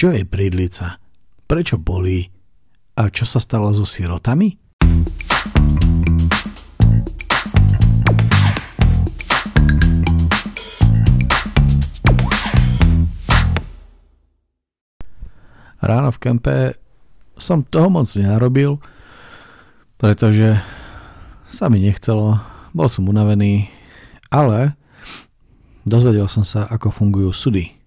Čo je bridlica? Prečo bolí? A čo sa stalo so sirotami? Ráno v kempe som toho moc nenarobil, pretože sa mi nechcelo, bol som unavený, ale dozvedel som sa, ako fungujú sudy.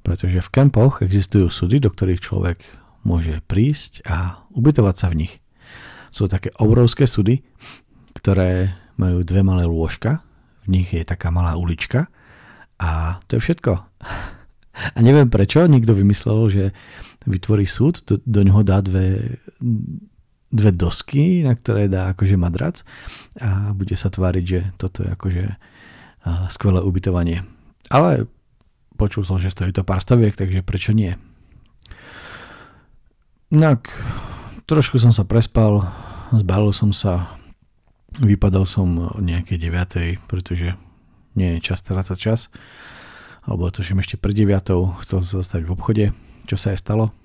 Pretože v kempoch existujú sudy, do ktorých človek môže prísť a ubytovať sa v nich. Sú také obrovské sudy, ktoré majú dve malé lôžka, v nich je taká malá ulička a to je všetko. A neviem prečo, nikto vymyslel, že vytvorí súd, do, do ňoho dá dve, dve dosky, na ktoré dá akože madrac a bude sa tváriť, že toto je akože skvelé ubytovanie. Ale počul som, že stojí to pár staviek, takže prečo nie? Tak, trošku som sa prespal, zbalil som sa, vypadal som nejakej 9, pretože nie je čas trácať čas, alebo že ešte pred 9, chcel sa zastať v obchode, čo sa aj stalo.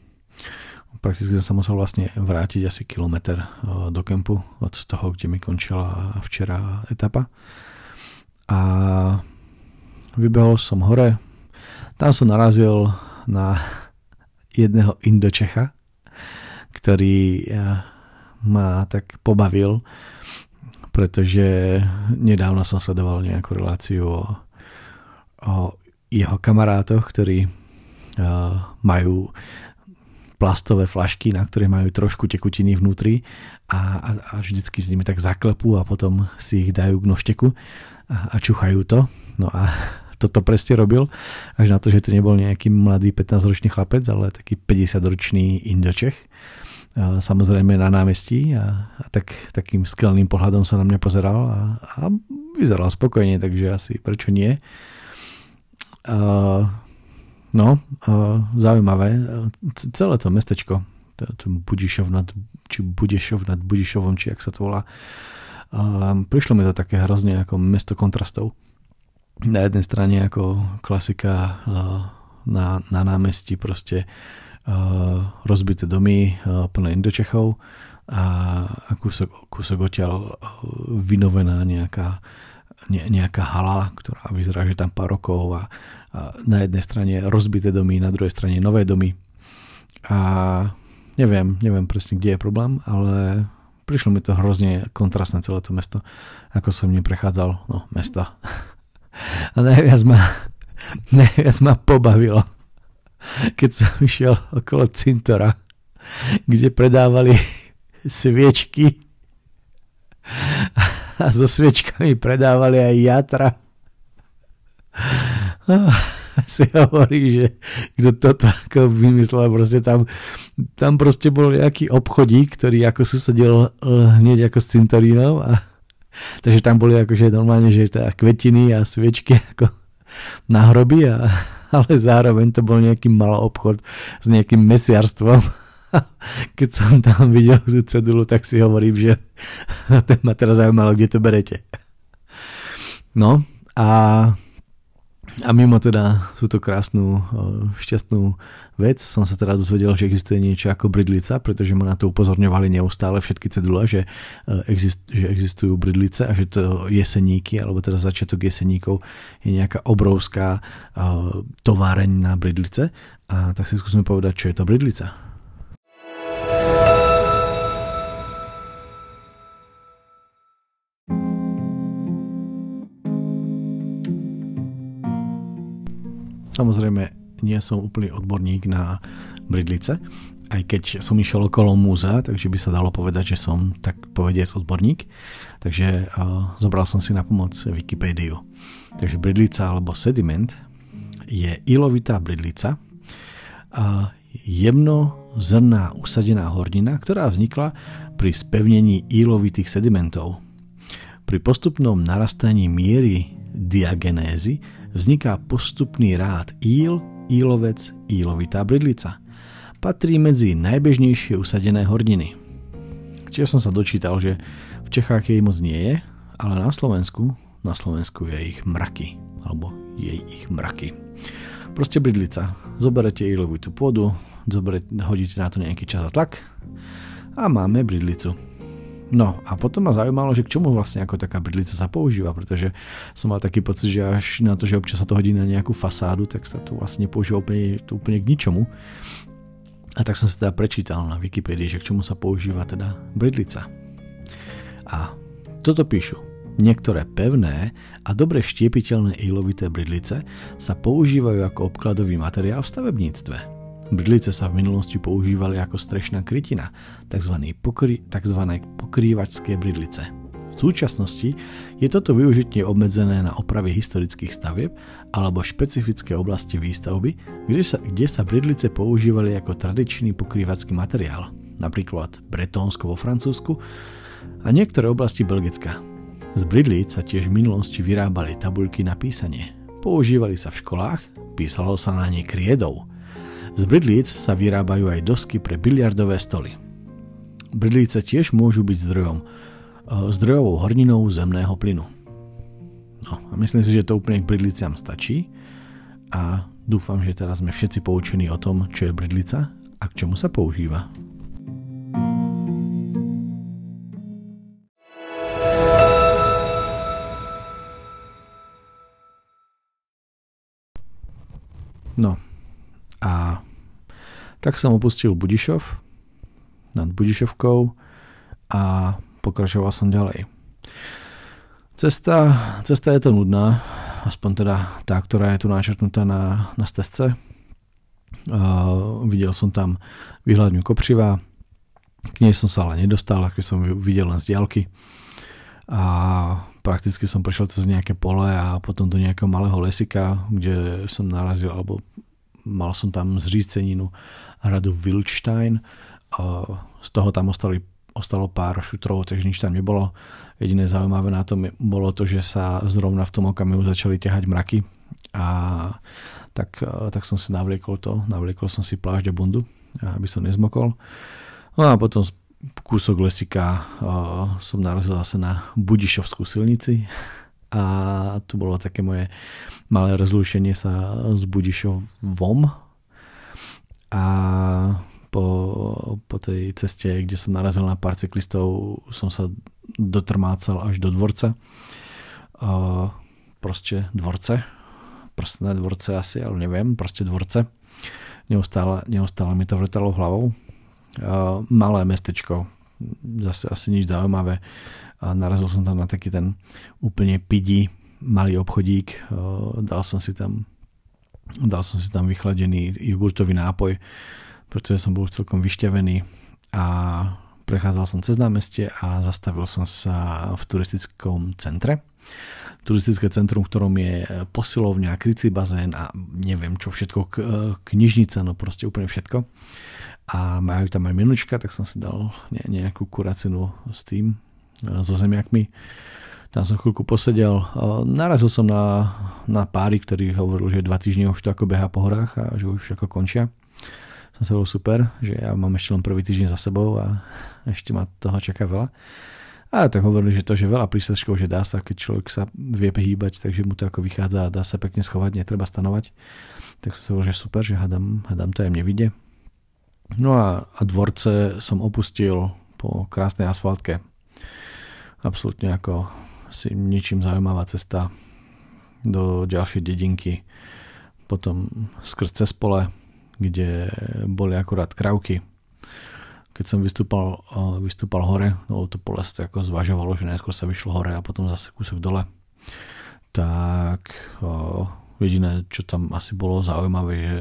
Prakticky som sa musel vlastne vrátiť asi kilometr do kempu od toho, kde mi končila včera etapa. A vybehol som hore. Tam som narazil na jedného Indočecha, ktorý eh, ma tak pobavil, pretože nedávno som sledoval nejakú reláciu o, o jeho kamarátoch, ktorí majú plastové flašky, na ktoré majú trošku tekutiny vnútri a, a, a vždycky s nimi tak zaklepú a potom si ich dajú k nošteku a, a čuchajú to. No a toto presne robil, až na to, že to nebol nejaký mladý 15-ročný chlapec, ale taký 50-ročný Indočech. Samozrejme na námestí a, a tak, takým skelným pohľadom sa na mňa pozeral a, a vyzeral spokojne, takže asi prečo nie. Uh, No, zaujímavé. Celé to mestečko, to Budišov nad, či Budešov nad Budišovom, či ak sa to volá, prišlo mi to také hrozne ako mesto kontrastov. Na jednej strane ako klasika na, na námestí proste rozbité domy plné Indočechov a kúsok, kúsok odtiaľ vynovená nejaká, ne, nejaká hala, ktorá vyzerá, že tam pár rokov a na jednej strane rozbité domy, na druhej strane nové domy. A neviem, neviem presne, kde je problém, ale prišlo mi to hrozne kontrastné celé to mesto, ako som ním prechádzal, no, mesta. A najviac ma, najviac ma pobavilo, keď som išiel okolo cintora, kde predávali sviečky. A so sviečkami predávali aj jatra si hovorí, že kto toto ako vymyslel, proste tam, tam proste bol nejaký obchodík, ktorý ako susedil eh, hneď ako s cintorínou a takže tam boli akože normálne, že teda kvetiny a sviečky ako na hroby, a, ale zároveň to bol nejaký malý obchod s nejakým mesiarstvom. Keď som tam videl tú cedulu, tak si hovorím, že to ma teraz zaujímalo, kde to berete. No a a mimo teda túto krásnu, šťastnú vec som sa teda dozvedel, že existuje niečo ako bridlica, pretože ma na to upozorňovali neustále všetky cedule, že, e, exist, že existujú bridlice a že to jeseníky, alebo teda začiatok jeseníkov je nejaká obrovská továreň na bridlice. A tak si skúsime povedať, čo je to bridlica. Samozrejme, nie som úplný odborník na bridlice, aj keď som išiel okolo múzea, takže by sa dalo povedať, že som tak povediac odborník. Takže uh, zobral som si na pomoc Wikipédiu. Takže bridlica alebo sediment je ilovitá bridlica, uh, jemnozrná usadená hornina, ktorá vznikla pri spevnení ílovitých sedimentov. Pri postupnom narastaní miery diagenézy vzniká postupný rád íl, ílovec, ílovitá bridlica. Patrí medzi najbežnejšie usadené horniny. Čiže som sa dočítal, že v Čechách jej moc nie je, ale na Slovensku, na Slovensku je ich mraky, alebo jej ich mraky. Proste bridlica. Zoberete ilovitú pôdu, zoberete, hodíte na to nejaký čas a tlak a máme bridlicu. No a potom ma zaujímalo, že k čomu vlastne ako taká bridlica sa používa, pretože som mal taký pocit, že až na to, že občas sa to hodí na nejakú fasádu, tak sa to vlastne používa úplne, to úplne k ničomu. A tak som si teda prečítal na Wikipedii, že k čomu sa používa teda bridlica. A toto píšu. Niektoré pevné a dobre štiepiteľné ilovité bridlice sa používajú ako obkladový materiál v stavebníctve. Bridlice sa v minulosti používali ako strešná krytina, tzv. Pokry, tzv. pokrývačské bridlice. V súčasnosti je toto využitie obmedzené na opravy historických stavieb alebo špecifické oblasti výstavby, kde sa, kde sa bridlice používali ako tradičný pokrývacký materiál, napríklad Bretónsko vo Francúzsku a niektoré oblasti Belgicka. Z bridlíc sa tiež v minulosti vyrábali tabuľky na písanie. Používali sa v školách, písalo sa na ne kriedou. Z bridlíc sa vyrábajú aj dosky pre biliardové stoly. Bridlice tiež môžu byť zdrojom, e, zdrojovou horninou zemného plynu. No a myslím si, že to úplne k bridliciam stačí a dúfam, že teraz sme všetci poučení o tom, čo je bridlica a k čomu sa používa. No a tak som opustil Budišov nad Budišovkou a pokračoval som ďalej. Cesta, cesta je to nudná, aspoň teda tá, ktorá je tu načrtnutá na, na stezce. Uh, videl som tam výhľadňu Kopřiva, k nej som sa ale nedostal, ako som ju videl len z diálky. A prakticky som prešiel cez nejaké pole a potom do nejakého malého lesika, kde som narazil, alebo mal som tam zříceninu hradu Wildstein. Z toho tam ostali, ostalo pár šutrov, takže nič tam nebolo. Jediné zaujímavé na tom bolo to, že sa zrovna v tom okamihu začali ťahať mraky a tak, tak som si navliekol to, navliekol som si plášť a bundu, aby som nezmokol. No a potom kúsok lesika uh, som narazil zase na Budišovskú silnici a tu bolo také moje malé rozlúšenie sa s Budišovom a po, po tej ceste, kde som narazil na pár cyklistov, som sa dotrmácal až do dvorca. Uh, proste dvorce. Prstné dvorce asi, ale neviem, proste dvorce. Neustále, neustále mi to vletalo hlavou malé mestečko, zase asi nič zaujímavé. A narazil som tam na taký ten úplne pidi malý obchodík, dal som si tam dal som si tam vychladený jogurtový nápoj, pretože som bol celkom vyšťavený a prechádzal som cez námestie a zastavil som sa v turistickom centre. Turistické centrum, v ktorom je posilovňa, krycí bazén a neviem čo všetko, knižnica, no proste úplne všetko. A majú tam aj menučka, tak som si dal nejakú kuracinu s tým, e, so zemiakmi. Tam som chvíľku posedel. Narazil som na, na páry, ktorí hovorili, že dva týždne už to ako beha po horách a že už ako končia. Som sa bol super, že ja mám ešte len prvý týždeň za sebou a ešte ma toho čaká veľa. A tak hovorili, že to, že veľa prísledkov, že dá sa, keď človek sa vie hýbať, takže mu to ako vychádza a dá sa pekne schovať, netreba stanovať. Tak som sa hovoril, že super, že hadam, hadam to aj mne vidie. No a, a dvorce som opustil po krásnej asfaltke. Absolutne ako si ničím zaujímavá cesta do ďalšej dedinky. Potom skrz cez pole, kde boli akurát kravky. Keď som vystúpal, vystúpal hore, no to pole sa ako zvažovalo, že najskôr sa vyšlo hore a potom zase kúsok dole, tak o, jediné, čo tam asi bolo zaujímavé, že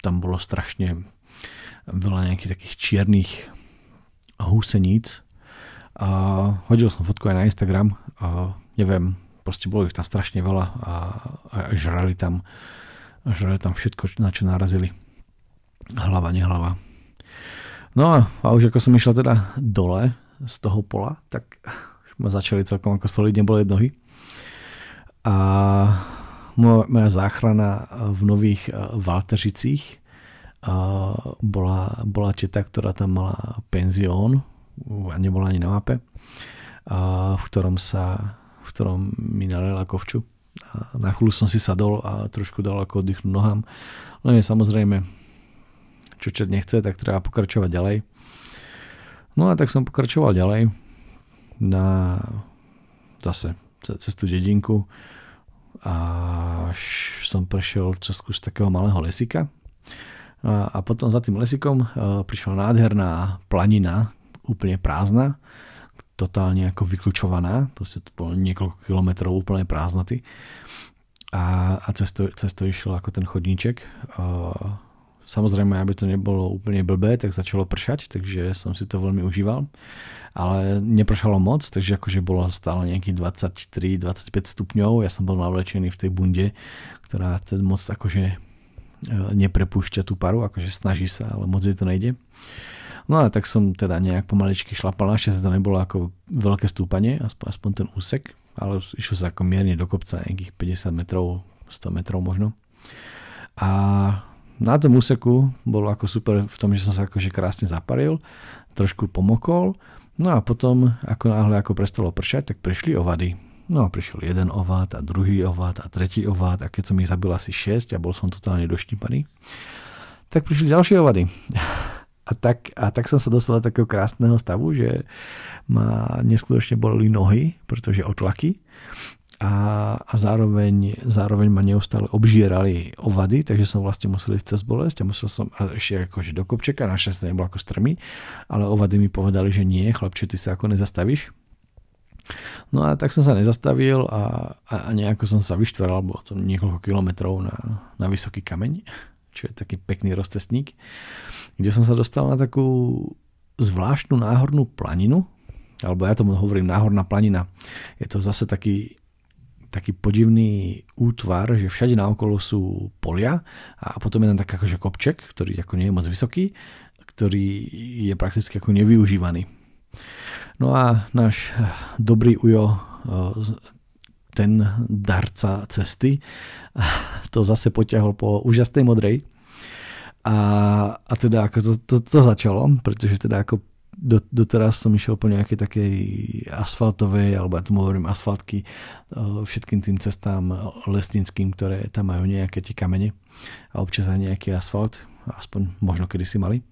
tam bolo strašne veľa nejakých takých čiernych húseníc. A hodil som fotku aj na Instagram a neviem, proste bolo ich tam strašne veľa a, a žrali tam žrali tam všetko, na čo narazili. Hlava, nehlava. No a, už ako som išiel teda dole z toho pola, tak ma začali celkom ako solidne boleť nohy. A moja, moja záchrana v nových Valteřicích bola, bola teta, ktorá tam mala penzión a nebola ani na mape, a v ktorom sa v ktorom mi nalela kovču A na chvíľu som si sadol a trošku dal ako oddychnúť nohám. No je samozrejme, čo čo nechce, tak treba pokračovať ďalej. No a tak som pokračoval ďalej na zase cez tú dedinku a som prešiel cez kus takého malého lesika a, a potom za tým lesikom prišla nádherná planina, úplne prázdna, totálne ako vyklúčovaná, proste to bolo niekoľko kilometrov úplne prázdnoty a, a cez, to, cez ako ten chodníček. Samozrejme, aby to nebolo úplne blbé, tak začalo pršať, takže som si to veľmi užíval. Ale nepršalo moc, takže akože bolo stále nejakých 23-25 stupňov. Ja som bol navlečený v tej bunde, ktorá ten moc akože e, neprepúšťa tú paru, akože snaží sa, ale moc je to nejde. No a tak som teda nejak pomaličky šlapal, našťastie to nebolo ako veľké stúpanie, aspoň, aspoň ten úsek, ale išlo sa ako mierne do kopca, nejakých 50 metrov, 100 metrov možno. A na tom úseku bolo ako super v tom, že som sa akože krásne zaparil, trošku pomokol, no a potom, ako náhle ako prestalo pršať, tak prišli ovady. No a prišiel jeden ovad a druhý ovad a tretí ovad a keď som ich zabil asi 6 a bol som totálne doštípaný, tak prišli ďalšie ovady. A tak, a tak som sa dostal do takého krásneho stavu, že ma neskutočne boleli nohy, pretože otlaky a, a zároveň, zároveň ma neustále obžierali ovady, takže som vlastne musel ísť cez bolesť a musel som a ešte akože do kopčeka, našťastie nebolo ako strmy, ale ovady mi povedali, že nie, chlapče, ty sa ako nezastavíš. No a tak som sa nezastavil a, a nejako som sa vyštveral, bolo to niekoľko kilometrov na, na vysoký kameň, čo je taký pekný rozcestník, kde som sa dostal na takú zvláštnu náhornú planinu, alebo ja tomu hovorím náhorná planina. Je to zase taký taký podivný útvar, že všade naokolo sú polia a potom je tam taký akože kopček, ktorý ako nie je moc vysoký, ktorý je prakticky ako nevyužívaný. No a náš dobrý ujo, ten darca cesty, to zase potiahol po úžasnej modrej. A, a teda ako to, to, to začalo, pretože teda ako do, doteraz som išiel po nejakej takej asfaltovej, alebo ja tomu hovorím asfaltky, všetkým tým cestám lesnickým, ktoré tam majú nejaké tie kamene a občas aj nejaký asfalt, aspoň možno kedy si mali.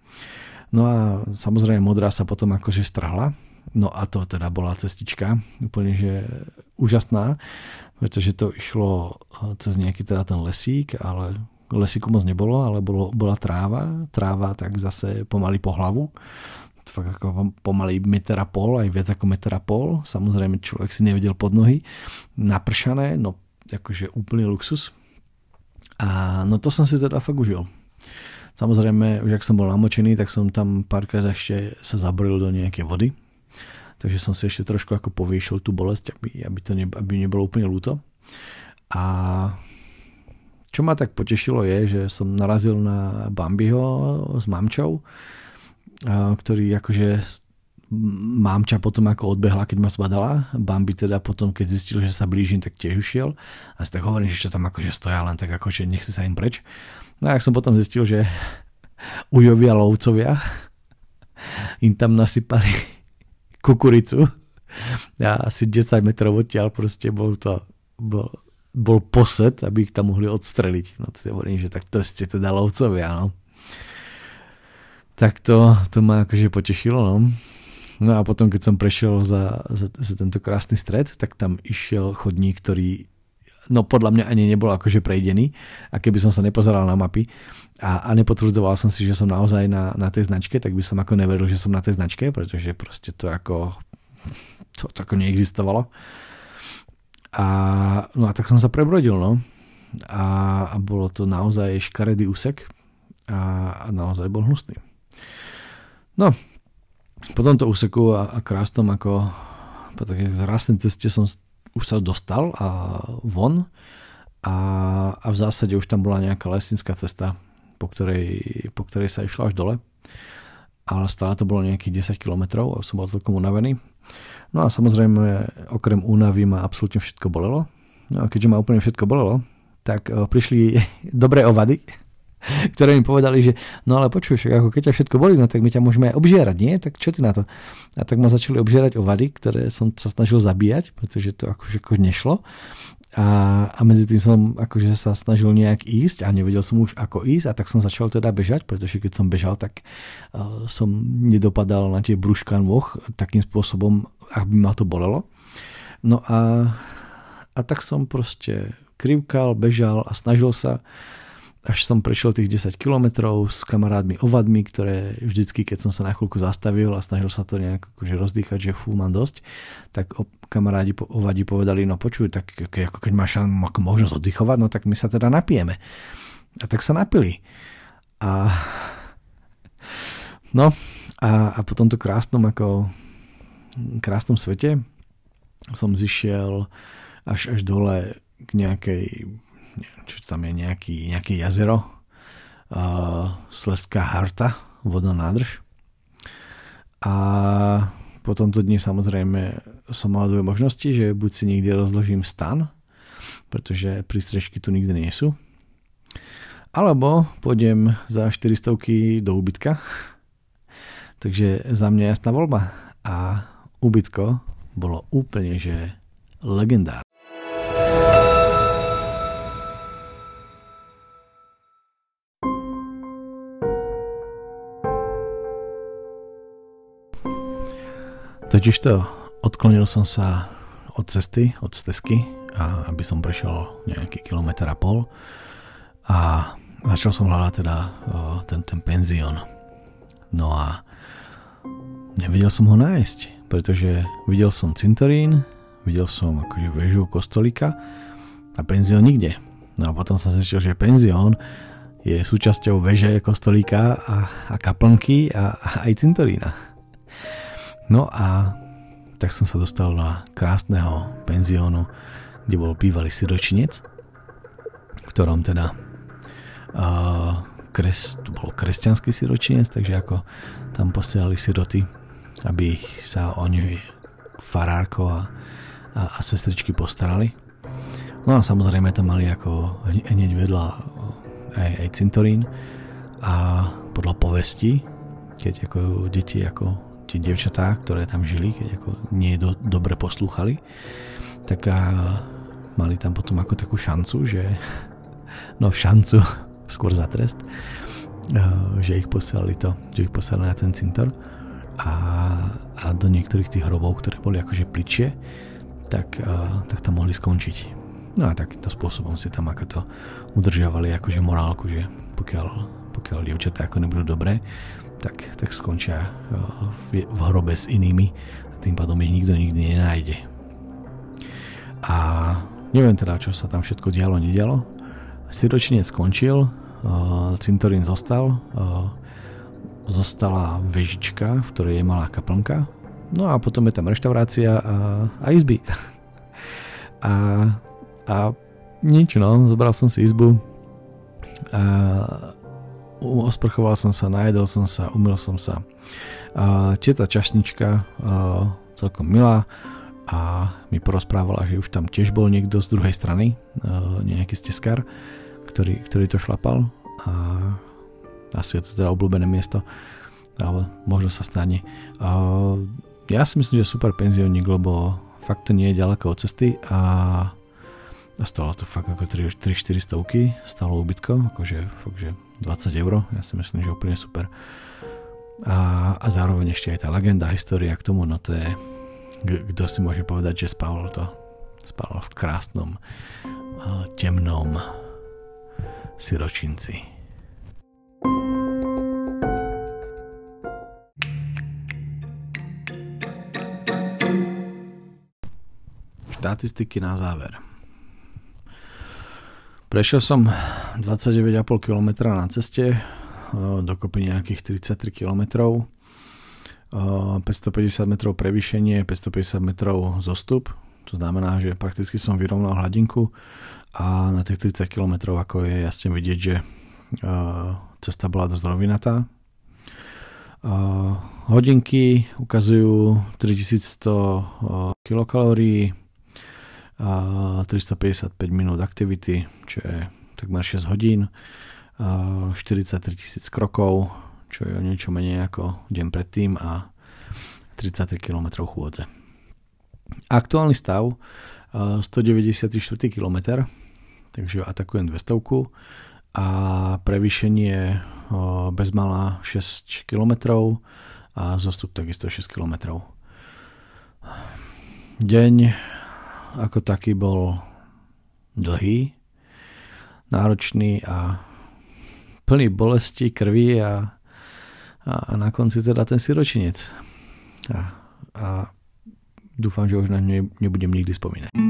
No a samozrejme modrá sa potom akože strhla, no a to teda bola cestička, úplne že úžasná, pretože to išlo cez nejaký teda ten lesík, ale lesíku moc nebolo, ale bolo, bola tráva, tráva tak zase pomaly po hlavu fakt ako pomaly meter a pol, aj viac ako meter a pol. Samozrejme človek si nevedel pod nohy. Napršané, no akože úplný luxus. A no to som si teda fakt užil. Samozrejme, už ak som bol namočený, tak som tam párkrát ešte sa zabril do nejakej vody. Takže som si ešte trošku ako povýšil tú bolesť, aby, aby to ne, aby nebolo úplne ľúto. A čo ma tak potešilo je, že som narazil na Bambiho s mamčou, ktorý akože mámča potom ako odbehla, keď ma zbadala. Bambi teda potom, keď zistil, že sa blížim, tak tiež ušiel. A si tak hovorím, že čo tam akože stoja, len tak akože nechce sa im preč. No a som potom zistil, že ujovia lovcovia im tam nasypali kukuricu. A asi 10 metrov odtiaľ proste bol to bol, bol posed, aby ich tam mohli odstreliť. No to hovorím, že tak to ste teda lovcovia, no tak to, to ma akože potešilo. No. no a potom, keď som prešiel za, za, za tento krásny stred, tak tam išiel chodník, ktorý no podľa mňa ani nebol akože prejdený a keby som sa nepozeral na mapy a, a nepotvrdzoval som si, že som naozaj na, na tej značke, tak by som ako neveril, že som na tej značke, pretože proste to ako to, to ako neexistovalo. A, no a tak som sa prebrodil, no. A, a bolo to naozaj škaredý úsek a, a naozaj bol hnusný. No, po tomto úseku a, a krásnom ako po takej krásnej ceste som už sa dostal a von a, a v zásade už tam bola nejaká lesnická cesta, po ktorej, po ktorej sa išlo až dole. Ale stále to bolo nejakých 10 km a som bol celkom unavený. No a samozrejme, okrem únavy ma absolútne všetko bolelo. No a keďže ma úplne všetko bolelo, tak eh, prišli dobré ovady, ktoré mi povedali, že no ale počuj, ako keď ťa všetko boli, no tak my ťa môžeme aj obžierať, nie? Tak čo ty na to? A tak ma začali obžierať ovady, ktoré som sa snažil zabíjať, pretože to akože ako nešlo. a, a medzi tým som akože sa snažil nejak ísť a nevedel som už ako ísť a tak som začal teda bežať, pretože keď som bežal, tak uh, som nedopadal na tie brúška nôh takým spôsobom, aby ma to bolelo. No a, a tak som proste krivkal, bežal a snažil sa až som prešiel tých 10 kilometrov s kamarátmi ovadmi, ktoré vždycky, keď som sa na chvíľku zastavil a snažil sa to nejak akože rozdýchať, že fú, mám dosť, tak kamarádi ovadi povedali, no počuj, tak ako keď máš ako možnosť oddychovať, no tak my sa teda napijeme. A tak sa napili. A no a, a po tomto krásnom ako krásnom svete som zišiel až, až dole k nejakej čo tam je nejaký, nejaké jazero, uh, Sleská harta, vodná nádrž. A po tomto dni samozrejme som mal dve možnosti, že buď si niekde rozložím stan, pretože prístrežky tu nikde nie sú, alebo pôjdem za 400 do ubytka. Takže za mňa jasná voľba. A ubytko bolo úplne, že legendárne. Totižto odklonil som sa od cesty, od stezky, a aby som prešiel nejaký kilometr a pol a začal som hľadať teda ten, ten penzión. No a nevedel som ho nájsť, pretože videl som cintorín, videl som akože väžu kostolika a penzión nikde. No a potom som zistil, že penzión je súčasťou veže kostolíka a, a kaplnky a, a aj cintorína. No a tak som sa dostal na krásneho penziónu, kde bol bývalý siročinec, v ktorom teda uh, kres, bol kresťanský siročinec, takže ako tam posielali siroty, aby sa o ňu farárko a, a, a sestričky postarali. No a samozrejme tam mali ako hneď vedľa aj, aj cintorín a podľa povesti, keď ako deti ako tie devčatá, ktoré tam žili, keď ako nie do, dobre poslúchali, tak a mali tam potom ako takú šancu, že no šancu, skôr za trest, že ich posielali to, že ich posielali na ten cintor a, a do niektorých tých hrobov, ktoré boli akože pličie, tak, tak tam mohli skončiť. No a takýmto spôsobom si tam ako to udržiavali akože morálku, že pokiaľ, pokiaľ dievčatá ako nebudú dobré, tak, tak skončia eh, v, v hrobe s inými a tým pádom ich nikto nikdy nenájde. A neviem teda, čo sa tam všetko dialo, nedialo. Siročinec skončil, eh, cintorín zostal, eh, zostala vežička, v ktorej je malá kaplnka, no a potom je tam reštaurácia a, a izby. A, a nič, no, zobral som si izbu a osprchoval som sa, najedol som sa, umil som sa. A teta čašnička, celkom milá, a mi porozprávala, že už tam tiež bol niekto z druhej strany, nejaký steskar, ktorý, ktorý to šlapal a asi je to teda obľúbené miesto, ale možno sa stane. A ja si myslím, že super penziónik, lebo fakt to nie je ďaleko od cesty a a stalo to fakt ako 3-4 stovky, stalo ubytko, akože fakt, že 20 eur, ja si myslím, že úplne super. A, a zároveň ešte aj tá legenda, história k tomu, no to je, kto si môže povedať, že spal to, spal v krásnom, temnom siročinci. Štatistiky na záver. Prešiel som 29,5 km na ceste, dokopy nejakých 33 km, 550 metrov prevýšenie, 550 metrov zostup, to znamená, že prakticky som vyrovnal hladinku a na tých 30 km ako je jasne vidieť, že cesta bola dosť rovinatá. Hodinky ukazujú 3100 kilokalórií, a 355 minút aktivity, čo je takmer 6 hodín, a 43 tisíc krokov, čo je o niečo menej ako deň predtým a 33 km chôdze. Aktuálny stav 194 km, takže atakujem 200 a prevýšenie bezmalá 6 km a zostup takisto 6 km. Deň ako taký bol dlhý, náročný a plný bolesti, krvi a, a, a na konci teda ten siročinec. A, a dúfam, že už na ne nebudem nikdy spomínať.